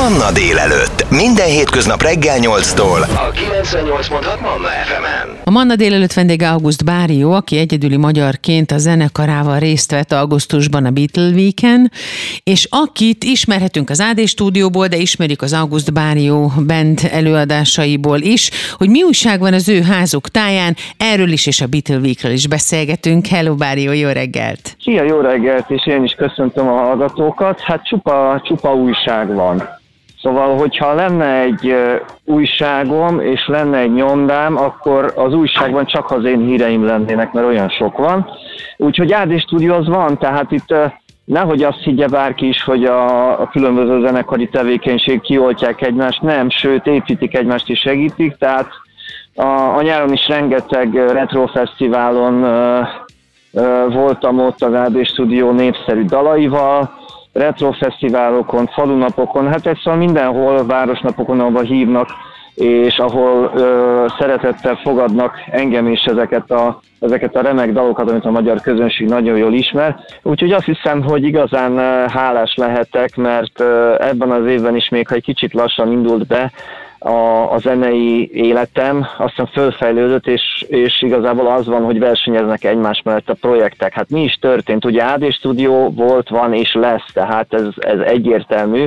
Manna délelőtt. Minden hétköznap reggel 8-tól. A 98.6 Manna FM-en. A Manna délelőtt vendége August Bárió, aki egyedüli magyarként a zenekarával részt vett augusztusban a Beatle Weeken, és akit ismerhetünk az AD stúdióból, de ismerik az August Bárió band előadásaiból is, hogy mi újság van az ő házuk táján, erről is és a Beatle Weekről is beszélgetünk. Hello Bárió, jó reggelt! Szia, jó reggelt, és én is köszöntöm a hallgatókat. Hát csupa, csupa újság van. Szóval, hogyha lenne egy újságom, és lenne egy nyomdám, akkor az újságban csak az én híreim lennének, mert olyan sok van. Úgyhogy AD Studio az van, tehát itt nehogy azt higgye bárki is, hogy a, a különböző zenekari tevékenység kioltják egymást, nem, sőt építik egymást és segítik, tehát a, a nyáron is rengeteg retro fesztiválon uh, voltam ott az AD Studio népszerű dalaival, retrofesztiválokon, falunapokon, hát egyszerűen mindenhol, városnapokon, ahol hívnak, és ahol ö, szeretettel fogadnak engem is ezeket a, ezeket a remek dalokat, amit a magyar közönség nagyon jól ismer. Úgyhogy azt hiszem, hogy igazán hálás lehetek, mert ö, ebben az évben is még, ha egy kicsit lassan indult be, a, a zenei életem, aztán fölfejlődött, és, és igazából az van, hogy versenyeznek egymás mellett a projektek. Hát mi is történt? Ugye AD Studio volt, van és lesz, tehát ez, ez egyértelmű,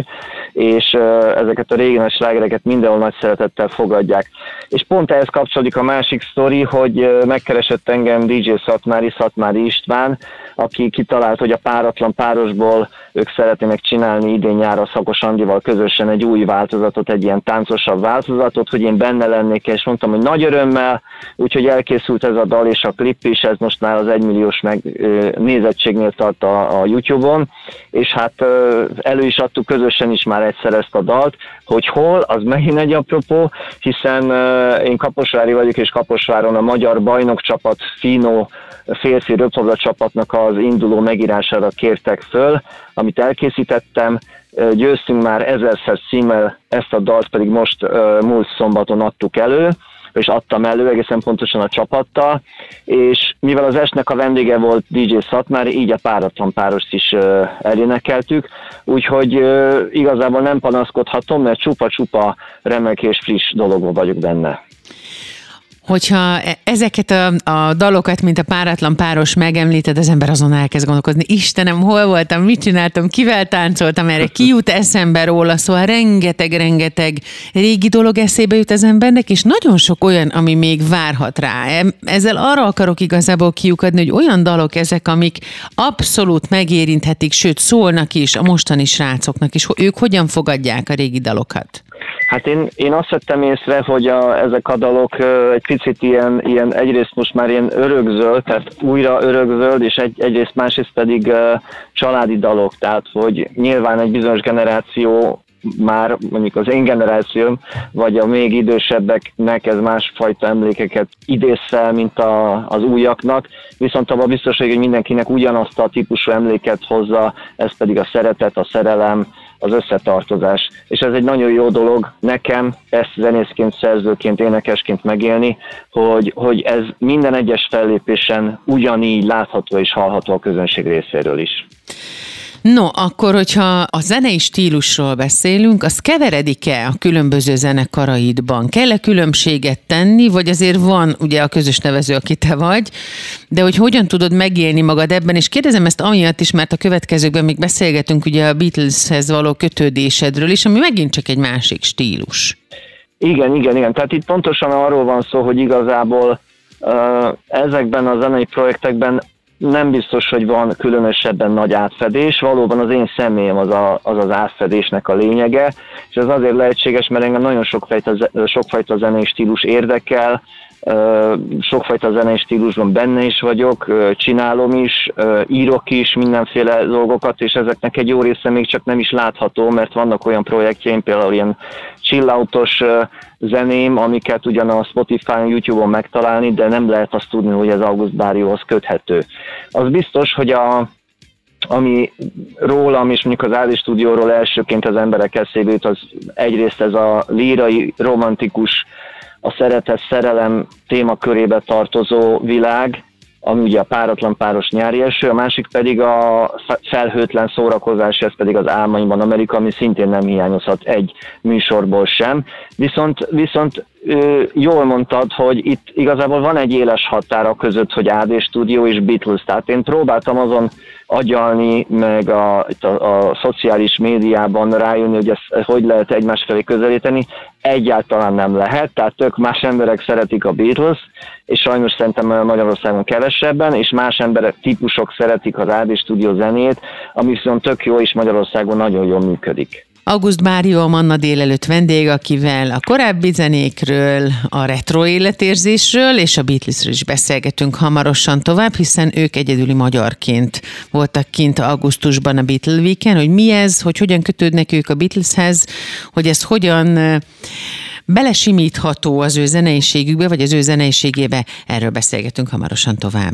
és ezeket a régi nagy slágereket mindenhol nagy szeretettel fogadják. És pont ehhez kapcsolódik a másik sztori, hogy megkeresett engem DJ Szatmári, Szatmári István, aki kitalált, hogy a páratlan párosból ők szeretnének csinálni idén nyára Szakos Andival közösen egy új változatot, egy ilyen táncosabb változatot, hogy én benne lennék, és mondtam, hogy nagy örömmel, úgyhogy elkészült ez a dal és a klip is, ez most már az egymilliós meg, nézettségnél tart a, a YouTube-on, és hát elő is adtuk közösen is már egyszer ezt a dalt, hogy hol, az megint egy apropó, hiszen én Kaposvári vagyok, és Kaposváron a magyar bajnokcsapat Fino férfi röplabda csapatnak az induló megírására kértek föl, amit elkészítettem, győztünk már ezerszer címmel, ezt a dalt pedig most múlt szombaton adtuk elő, és adtam elő egészen pontosan a csapattal, és mivel az esnek a vendége volt DJ Szatmár, így a páratlan párost is elénekeltük, úgyhogy igazából nem panaszkodhatom, mert csupa-csupa remek és friss dologban vagyok benne hogyha e- ezeket a, a dalokat, mint a páratlan páros megemlíted, az ember azon elkezd gondolkozni, Istenem, hol voltam, mit csináltam, kivel táncoltam, erre ki jut eszembe róla, szóval rengeteg-rengeteg régi dolog eszébe jut az embernek, és nagyon sok olyan, ami még várhat rá. Ezzel arra akarok igazából kiukadni, hogy olyan dalok ezek, amik abszolút megérinthetik, sőt szólnak is a mostani srácoknak is, ők hogyan fogadják a régi dalokat? Hát én, én azt vettem észre, hogy a, ezek a dalok egy picit ilyen, ilyen, egyrészt most már ilyen örökzöld, tehát újra örökzöld, és egy, egyrészt másrészt pedig családi dalok, tehát hogy nyilván egy bizonyos generáció már mondjuk az én generációm, vagy a még idősebbeknek ez másfajta emlékeket idéz fel, mint a, az újaknak, viszont abban biztos, hogy mindenkinek ugyanazt a típusú emléket hozza, ez pedig a szeretet, a szerelem, az összetartozás. És ez egy nagyon jó dolog nekem, ezt zenészként, szerzőként, énekesként megélni, hogy, hogy ez minden egyes fellépésen ugyanígy látható és hallható a közönség részéről is. No, akkor, hogyha a zenei stílusról beszélünk, az keveredik-e a különböző zenekaraidban? Kell-e különbséget tenni, vagy azért van ugye a közös nevező, aki te vagy, de hogy hogyan tudod megélni magad ebben, és kérdezem ezt amiatt is, mert a következőkben még beszélgetünk ugye a Beatleshez való kötődésedről is, ami megint csak egy másik stílus. Igen, igen, igen. Tehát itt pontosan arról van szó, hogy igazából ezekben a zenei projektekben nem biztos, hogy van különösebben nagy átfedés. Valóban az én személyem az a, az, az átfedésnek a lényege, és ez azért lehetséges, mert engem nagyon sokfajta, sokfajta zenei stílus érdekel, sokfajta zenei stílusban benne is vagyok, csinálom is, írok is mindenféle dolgokat, és ezeknek egy jó része még csak nem is látható, mert vannak olyan projektjeim, például ilyen chilloutos zeném, amiket ugyan a Spotify-on, YouTube-on megtalálni, de nem lehet azt tudni, hogy ez August Bárióhoz köthető. Az biztos, hogy a, ami rólam és mondjuk az Ádi stúdióról elsőként az emberek eszébe jut, az egyrészt ez a lírai, romantikus, a szeretet, szerelem témakörébe tartozó világ, ami ugye a páratlan páros nyári eső, a másik pedig a felhőtlen szórakozás, ez pedig az álmaimban Amerika, ami szintén nem hiányozhat egy műsorból sem. Viszont, viszont jól mondtad, hogy itt igazából van egy éles határa között, hogy AD Studio és Beatles. Tehát én próbáltam azon agyalni, meg a, a, a szociális médiában rájönni, hogy ezt hogy lehet egymás felé közelíteni. Egyáltalán nem lehet, tehát tök más emberek szeretik a Beatles, és sajnos szerintem Magyarországon kevesebben, és más emberek, típusok szeretik az AD Studio zenét, ami viszont tök jó, és Magyarországon nagyon jól működik. August Mário a Manna délelőtt vendég, akivel a korábbi zenékről, a retro életérzésről és a Beatlesről is beszélgetünk hamarosan tovább, hiszen ők egyedüli magyarként voltak kint augusztusban a Beatle Weekend, hogy mi ez, hogy hogyan kötődnek ők a Beatleshez, hogy ez hogyan belesimítható az ő zeneiségükbe, vagy az ő zeneiségébe. Erről beszélgetünk hamarosan tovább.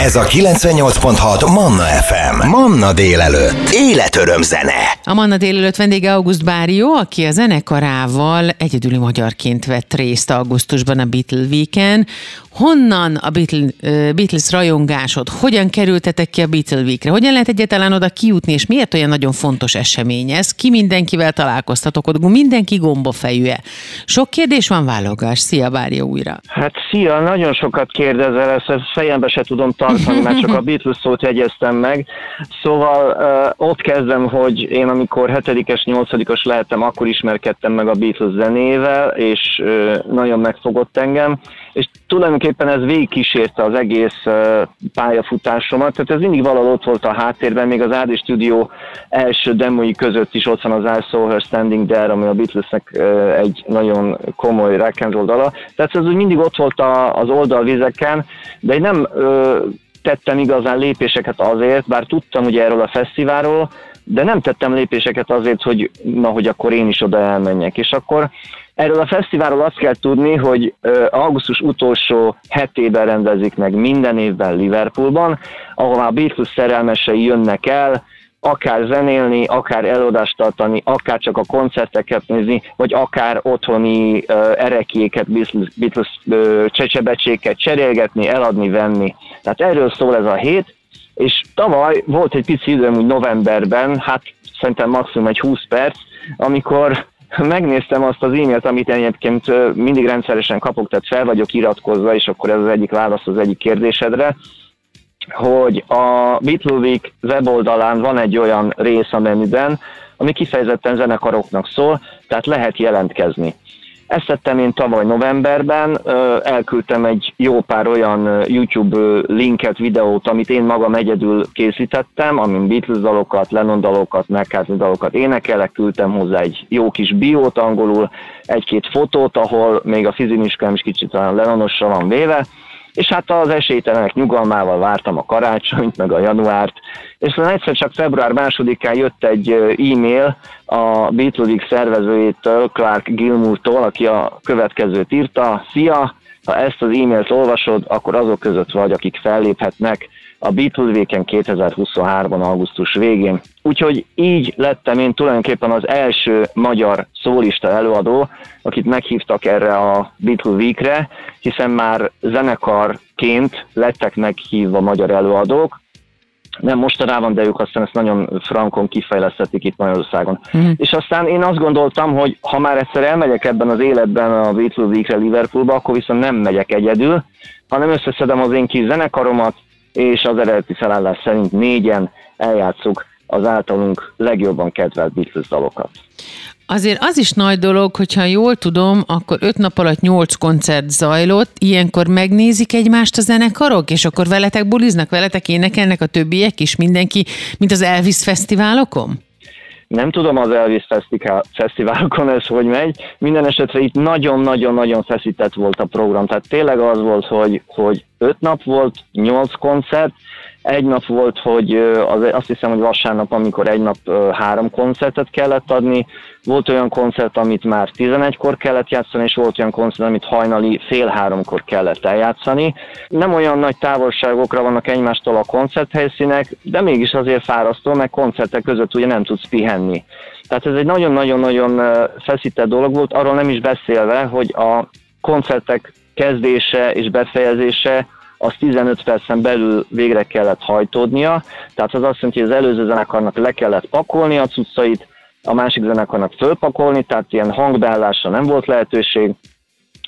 Ez a 98.6 Manna FM. Manna délelőtt. Életöröm zene. A Manna délelőtt vendége August Bárió, aki a zenekarával egyedüli magyarként vett részt augusztusban a Beatle Weekend. Honnan a Beatle, Beatles rajongásod? Hogyan kerültetek ki a Beatle Weekre? Hogyan lehet egyáltalán oda kijutni, és miért olyan nagyon fontos esemény ez? Ki mindenkivel találkoztatok ott? Mindenki gombafejű-e? Sok kérdés van, válogás. Szia, várja újra. Hát szia, nagyon sokat kérdezel, ezt fejembe se tudom tartani, mert csak a Beatles szót jegyeztem meg. Szóval ott kezdem, hogy én amikor hetedikes, nyolcadikos lehettem, akkor ismerkedtem meg a Beatles zenével, és nagyon megfogott engem, és tulajdonképpen ez végigkísérte az egész pályafutásomat, tehát ez mindig valahol ott volt a háttérben, még az Ádi Studio első demói között is ott van az I Saw Her Standing There, ami a Beatlesnek egy nagyon komoly rock and roll dala. Tehát ez úgy mindig ott volt az oldalvizeken, de én nem tettem igazán lépéseket azért, bár tudtam ugye erről a fesztiválról, de nem tettem lépéseket azért, hogy na, hogy akkor én is oda elmenjek. És akkor erről a fesztiválról azt kell tudni, hogy augusztus utolsó hetében rendezik meg minden évben Liverpoolban, ahol a Beatles szerelmesei jönnek el, akár zenélni, akár előadást tartani, akár csak a koncerteket nézni, vagy akár otthoni uh, erekéket, Beatles uh, csecsebecséket cserélgetni, eladni, venni. Tehát erről szól ez a hét, és tavaly volt egy pici időm úgy novemberben, hát szerintem maximum egy 20 perc, amikor megnéztem azt az e-mailt, amit egyébként mindig rendszeresen kapok, tehát fel vagyok iratkozva, és akkor ez az egyik válasz az egyik kérdésedre, hogy a Week weboldalán van egy olyan rész a menüben, ami kifejezetten zenekaroknak szól, tehát lehet jelentkezni. Ezt tettem én tavaly novemberben, elküldtem egy jó pár olyan YouTube linket, videót, amit én magam egyedül készítettem, amin Beatles dalokat, Lennon dalokat, McCartney dalokat énekelek, küldtem hozzá egy jó kis biót angolul, egy-két fotót, ahol még a fiziniskám is kicsit olyan Lennonossal van véve, és hát az esélytelenek nyugalmával vártam a karácsonyt, meg a januárt, és aztán egyszer csak február másodikán jött egy e-mail a Beatles szervezőjétől, Clark Gilmour-tól, aki a következőt írta, Szia, ha ezt az e-mailt olvasod, akkor azok között vagy, akik felléphetnek a Beatles Weekend 2023-ban augusztus végén. Úgyhogy így lettem én tulajdonképpen az első magyar szólista előadó, akit meghívtak erre a Beatles Weekre, hiszen már zenekarként lettek meghívva magyar előadók, nem mostanában, de ők aztán ezt nagyon frankon kifejlesztették itt Magyarországon. Mm. És aztán én azt gondoltam, hogy ha már egyszer elmegyek ebben az életben a Beatles Weekre Liverpoolba, akkor viszont nem megyek egyedül, hanem összeszedem az én kis zenekaromat, és az eredeti felállás szerint négyen eljátszuk az általunk legjobban kedvelt Beatles dalokat. Azért az is nagy dolog, hogyha jól tudom, akkor öt nap alatt nyolc koncert zajlott, ilyenkor megnézik egymást a zenekarok, és akkor veletek buliznak, veletek énekelnek a többiek is, mindenki, mint az Elvis fesztiválokon? Nem tudom az Elvis fesztiválokon ez hogy megy. Minden esetre itt nagyon-nagyon-nagyon feszített volt a program. Tehát tényleg az volt, hogy, hogy öt nap volt, nyolc koncert, egy nap volt, hogy az, azt hiszem, hogy vasárnap, amikor egy nap három koncertet kellett adni, volt olyan koncert, amit már 11-kor kellett játszani, és volt olyan koncert, amit hajnali fél háromkor kellett eljátszani. Nem olyan nagy távolságokra vannak egymástól a koncerthelyszínek, de mégis azért fárasztó, meg koncertek között ugye nem tudsz pihenni. Tehát ez egy nagyon-nagyon-nagyon feszített dolog volt, arról nem is beszélve, hogy a koncertek kezdése és befejezése az 15 percen belül végre kellett hajtódnia, tehát az azt jelenti, hogy az előző zenekarnak le kellett pakolni a cuccait, a másik zenekarnak fölpakolni, tehát ilyen hangbeállásra nem volt lehetőség,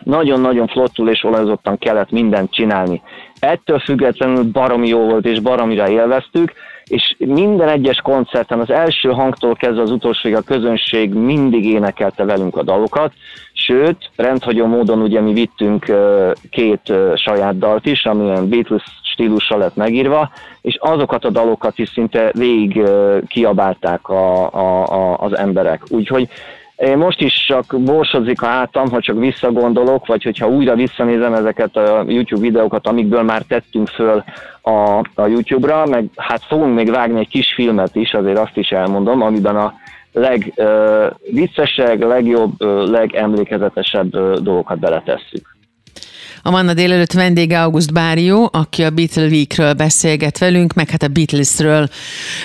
nagyon-nagyon flottul és olajozottan kellett mindent csinálni. Ettől függetlenül baromi jó volt és baromira élveztük, és minden egyes koncerten az első hangtól kezdve az utolsóig a közönség mindig énekelte velünk a dalokat, sőt, rendhagyó módon ugye mi vittünk két saját dalt is, amilyen Beatles stílusra lett megírva, és azokat a dalokat is szinte végig kiabálták a, a, a, az emberek. Úgyhogy én most is csak borsozik a hátam, ha csak visszagondolok, vagy hogyha újra visszanézem ezeket a YouTube videókat, amikből már tettünk föl a, a YouTube-ra, meg hát fogunk még vágni egy kis filmet is, azért azt is elmondom, amiben a legviccesebb, legjobb, legemlékezetesebb dolgokat beletesszük. A Manna délelőtt vendége August Bárió, aki a Beatle Weekről beszélget velünk, meg hát a Beatlesről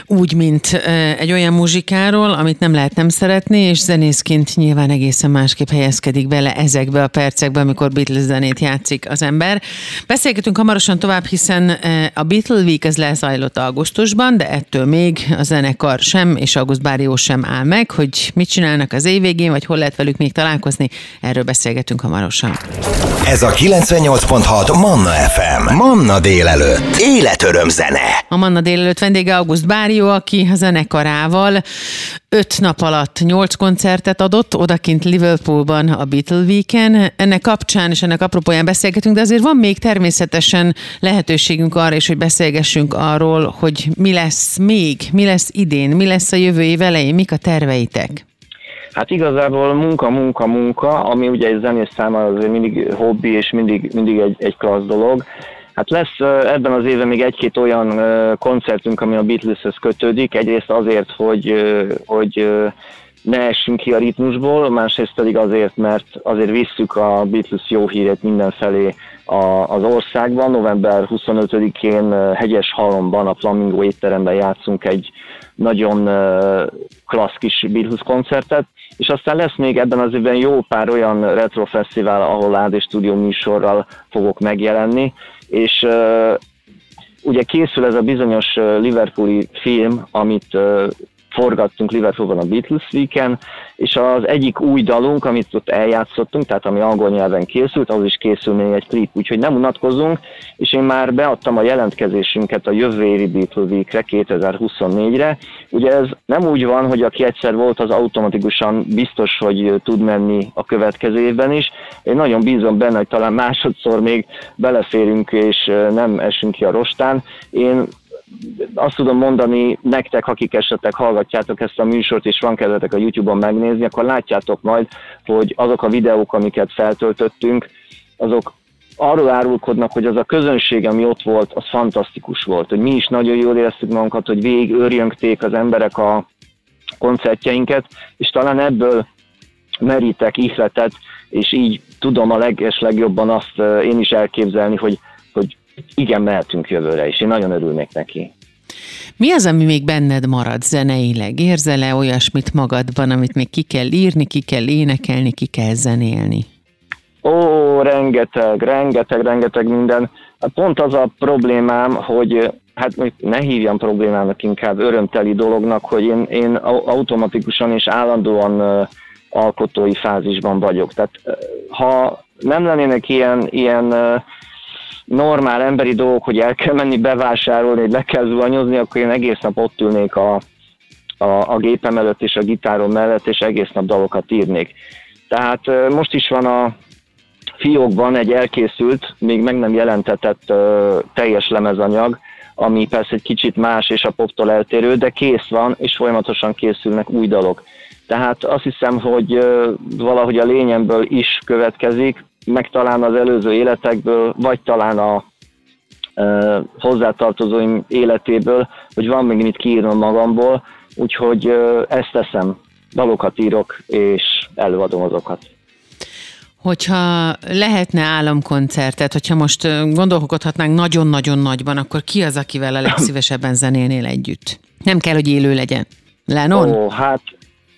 úgy, mint egy olyan muzsikáról, amit nem lehet nem szeretni, és zenészként nyilván egészen másképp helyezkedik bele ezekbe a percekbe, amikor Beatles zenét játszik az ember. Beszélgetünk hamarosan tovább, hiszen a Beatle Week ez lezajlott augusztusban, de ettől még a zenekar sem, és August Bárió sem áll meg, hogy mit csinálnak az év végén, vagy hol lehet velük még találkozni. Erről beszélgetünk hamarosan. Ez a 9 98.6 Manna FM. Manna délelőtt. Életöröm zene. A Manna délelőtt vendége August Bárió, aki a zenekarával öt nap alatt nyolc koncertet adott, odakint Liverpoolban a Beatle Weeken. Ennek kapcsán és ennek apropóján beszélgetünk, de azért van még természetesen lehetőségünk arra is, hogy beszélgessünk arról, hogy mi lesz még, mi lesz idén, mi lesz a jövő év elején, mik a terveitek. Hát igazából munka, munka, munka, ami ugye egy zenész számára azért mindig hobbi és mindig, mindig egy, egy klassz dolog. Hát lesz ebben az évben még egy-két olyan koncertünk, ami a Beatleshez kötődik. Egyrészt azért, hogy, hogy ne essünk ki a ritmusból, másrészt pedig azért, mert azért visszük a Beatles jó hírét mindenfelé az országban. November 25-én Hegyes Halomban, a Flamingo étteremben játszunk egy nagyon klassz kis Beatles koncertet, és aztán lesz még ebben az évben jó pár olyan retro fesztivál, ahol AD Studio műsorral fogok megjelenni, és ugye készül ez a bizonyos Liverpooli film, amit forgattunk Liverpoolban a Beatles Weekend, és az egyik új dalunk, amit ott eljátszottunk, tehát ami angol nyelven készült, az is készül még egy klip, úgyhogy nem unatkozunk, és én már beadtam a jelentkezésünket a jövő évi Beatles Weekre 2024-re. Ugye ez nem úgy van, hogy aki egyszer volt, az automatikusan biztos, hogy tud menni a következő évben is. Én nagyon bízom benne, hogy talán másodszor még beleférünk, és nem esünk ki a rostán. Én azt tudom mondani nektek, akik esetleg hallgatjátok ezt a műsort, és van kedvetek a YouTube-on megnézni, akkor látjátok majd, hogy azok a videók, amiket feltöltöttünk, azok arról árulkodnak, hogy az a közönség, ami ott volt, az fantasztikus volt, hogy mi is nagyon jól éreztük magunkat, hogy végig őrjöngték az emberek a koncertjeinket, és talán ebből merítek ihletet, és így tudom a leges legjobban azt eh, én is elképzelni, hogy igen, mehetünk jövőre, és én nagyon örülnék neki. Mi az, ami még benned marad zeneileg? Érzel-e olyasmit magadban, amit még ki kell írni, ki kell énekelni, ki kell zenélni? Ó, rengeteg, rengeteg, rengeteg minden. Pont az a problémám, hogy hát ne hívjam problémának, inkább örömteli dolognak, hogy én, én automatikusan és állandóan alkotói fázisban vagyok. Tehát ha nem lennének ilyen, ilyen normál emberi dolgok, hogy el kell menni bevásárolni, hogy le kell zuhanyozni, akkor én egész nap ott ülnék a, a, a gépem előtt és a gitárom mellett, és egész nap dalokat írnék. Tehát most is van a fiókban egy elkészült, még meg nem jelentetett teljes lemezanyag, ami persze egy kicsit más és a poptól eltérő, de kész van, és folyamatosan készülnek új dalok. Tehát azt hiszem, hogy valahogy a lényemből is következik, meg talán az előző életekből, vagy talán a e, hozzátartozóim életéből, hogy van még mit kiírnom magamból, úgyhogy e, ezt teszem, dalokat írok, és előadom azokat. Hogyha lehetne államkoncertet, hogyha most gondolkodhatnánk nagyon-nagyon nagyban, akkor ki az, akivel a legszívesebben zenélnél együtt? Nem kell, hogy élő legyen. Lennon? Ó, hát,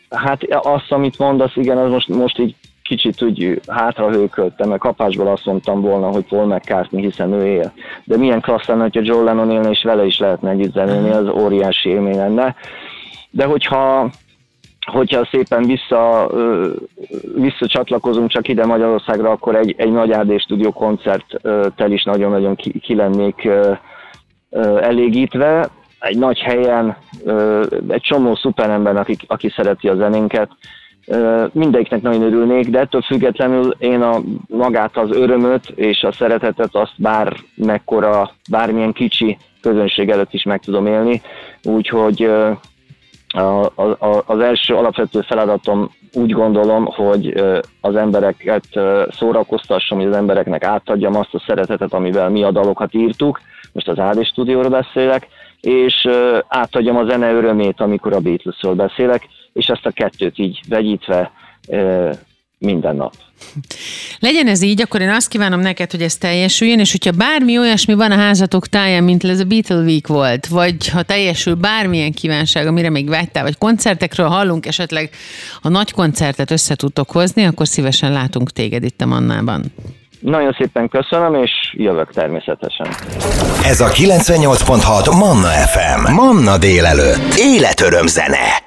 hát azt, amit mondasz, igen, az most, most így kicsit úgy hátrahőköltem, mert kapásból azt mondtam volna, hogy Paul McCartney, hiszen ő él. De milyen klassz lenne, hogyha John Lennon élne, és vele is lehetne együtt zenélni, az óriási élmény lenne. De hogyha hogyha szépen vissza, visszacsatlakozunk csak ide Magyarországra, akkor egy, egy nagy AD stúdió koncerttel is nagyon-nagyon ki, ki lennék elégítve. Egy nagy helyen, egy csomó szuperember, aki, aki szereti a zenénket, mindegyiknek nagyon örülnék, de ettől függetlenül én a magát az örömöt és a szeretetet azt bár mekkora, bármilyen kicsi közönség előtt is meg tudom élni, úgyhogy az első alapvető feladatom úgy gondolom, hogy az embereket szórakoztassam, hogy az embereknek átadjam azt a szeretetet, amivel mi a dalokat írtuk, most az AD stúdióról beszélek, és átadjam a zene örömét, amikor a Beatlesről beszélek, és ezt a kettőt így vegyítve minden nap. Legyen ez így, akkor én azt kívánom neked, hogy ez teljesüljön, és hogyha bármi olyasmi van a házatok táján, mint ez a Beatle Week volt, vagy ha teljesül bármilyen kívánság, amire még vágytál, vagy koncertekről hallunk, esetleg a nagy koncertet össze tudtok hozni, akkor szívesen látunk téged itt a Mannában. Nagyon szépen köszönöm, és jövök természetesen. Ez a 98.6 Manna FM. Manna délelőtt. Életöröm zene.